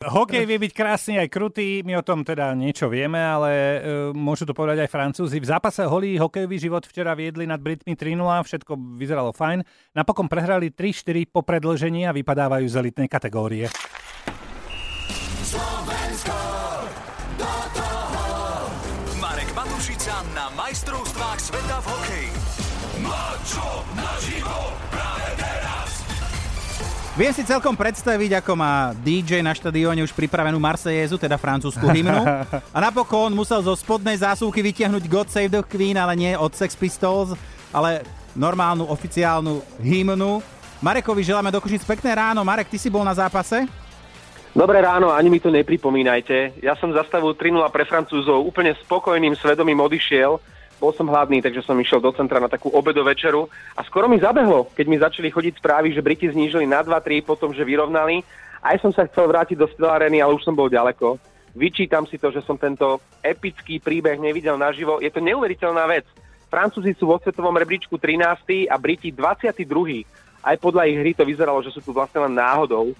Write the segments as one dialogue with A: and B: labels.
A: Hokej vie byť krásny aj krutý, my o tom teda niečo vieme, ale e, môžu to povedať aj Francúzi. V zápase holý hokejový život včera viedli nad Britmi 3 všetko vyzeralo fajn. Napokon prehrali 3-4 po predlžení a vypadávajú z elitnej kategórie.
B: Marek Matušica na majstrovstvách sveta v hokeji. Mačo naživo práve teraz.
C: Viem si celkom predstaviť, ako má DJ na štadióne už pripravenú Marseillaise, teda francúzsku hymnu. A napokon musel zo spodnej zásuvky vytiahnuť God Save the Queen, ale nie od Sex Pistols, ale normálnu oficiálnu hymnu. Marekovi želáme do Košic pekné ráno. Marek, ty si bol na zápase?
D: Dobré ráno, ani mi to nepripomínajte. Ja som zastavil 3 pre Francúzov, úplne spokojným svedomím odišiel. Bol som hladný, takže som išiel do centra na takú obedo večeru a skoro mi zabehlo, keď mi začali chodiť správy, že Briti znížili na 2-3, potom že vyrovnali. Aj som sa chcel vrátiť do Stelareny, ale už som bol ďaleko. Vyčítam si to, že som tento epický príbeh nevidel naživo. Je to neuveriteľná vec. Francúzi sú vo svetovom rebríčku 13. a Briti 22. Aj podľa ich hry to vyzeralo, že sú tu vlastne len náhodou.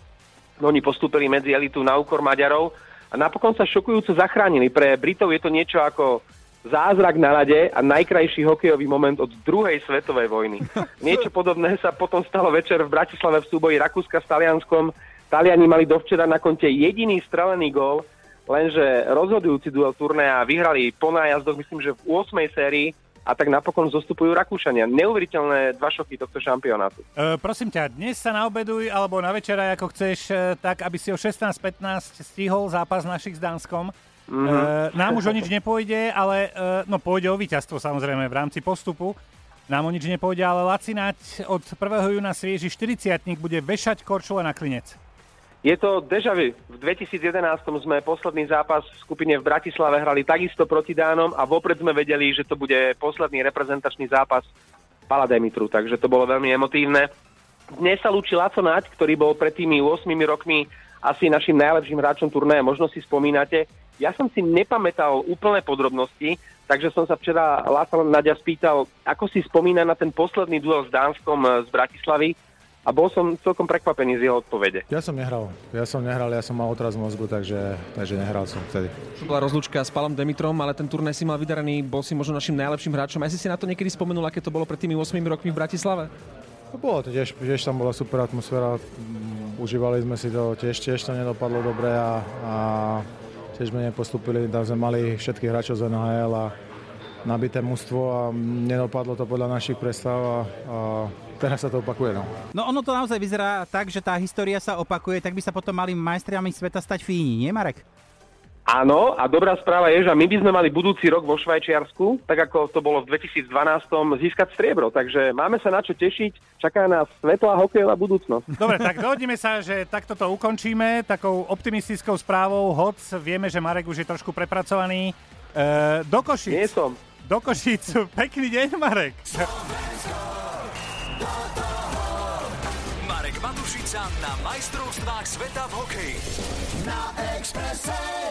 D: No, oni postúpili medzi elitu na úkor Maďarov a napokon sa šokujúco zachránili. Pre Britov je to niečo ako zázrak na rade a najkrajší hokejový moment od druhej svetovej vojny. Niečo podobné sa potom stalo večer v Bratislave v súboji Rakúska s Talianskom. Taliani mali dovčera na konte jediný strelený gól, lenže rozhodujúci duel turnaja vyhrali po nájazdoch, myslím, že v 8. sérii a tak napokon zostupujú Rakúšania. Neuveriteľné dva šoky tohto šampionátu.
A: E, prosím ťa, dnes sa naobeduj alebo na večera, ako chceš, e, tak aby si o 16.15 stihol zápas našich s Dánskom. Mm-hmm. E, nám už o nič nepôjde, ale e, no pôjde o víťazstvo samozrejme v rámci postupu. Nám o nič nepôjde, ale Lacinať od 1. júna svieži 40 bude vešať korčule na klinec.
D: Je to deja vu. V 2011 sme posledný zápas v skupine v Bratislave hrali takisto proti Dánom a vopred sme vedeli, že to bude posledný reprezentačný zápas Palademitru, takže to bolo veľmi emotívne. Dnes sa lúči Laco Naď, ktorý bol pred tými 8 rokmi asi našim najlepším hráčom turnaja, možno si spomínate. Ja som si nepamätal úplné podrobnosti, takže som sa včera Laco Naďa spýtal, ako si spomína na ten posledný duel s Dánskom z Bratislavy a bol som celkom prekvapený z jeho odpovede.
E: Ja som nehral. Ja som nehral, ja som mal otraz mozgu, takže, takže nehral som vtedy.
F: To bola rozlúčka s Palom Demitrom, ale ten turnaj si mal vydaraný, bol si možno našim najlepším hráčom. Aj si si na to niekedy spomenul, aké to bolo pred tými 8 rokmi v Bratislave?
E: To bolo to tiež, tiež tam bola super atmosféra, užívali sme si to, tiež, tiež to nedopadlo dobre a, a tiež sme nepostupili, tam sme mali všetkých hráčov z NHL a nabité mužstvo a nedopadlo to podľa našich predstav a, a teraz sa to opakuje. No.
C: no ono to naozaj vyzerá tak, že tá história sa opakuje, tak by sa potom mali majstriami sveta stať Fíni, nie Marek?
D: Áno, a dobrá správa je, že my by sme mali budúci rok vo Švajčiarsku, tak ako to bolo v 2012, získať striebro. Takže máme sa na čo tešiť, čaká nás svetlá hokejová budúcnosť.
A: Dobre, tak dohodneme sa, že takto to ukončíme takou optimistickou správou, hoc vieme, že Marek už je trošku prepracovaný. E, do Košic.
D: Nie som.
A: Do Košic. Pekný deň, Marek.
B: Marek Matušica na majstrovstvách sveta v hokeji. Na Expresse.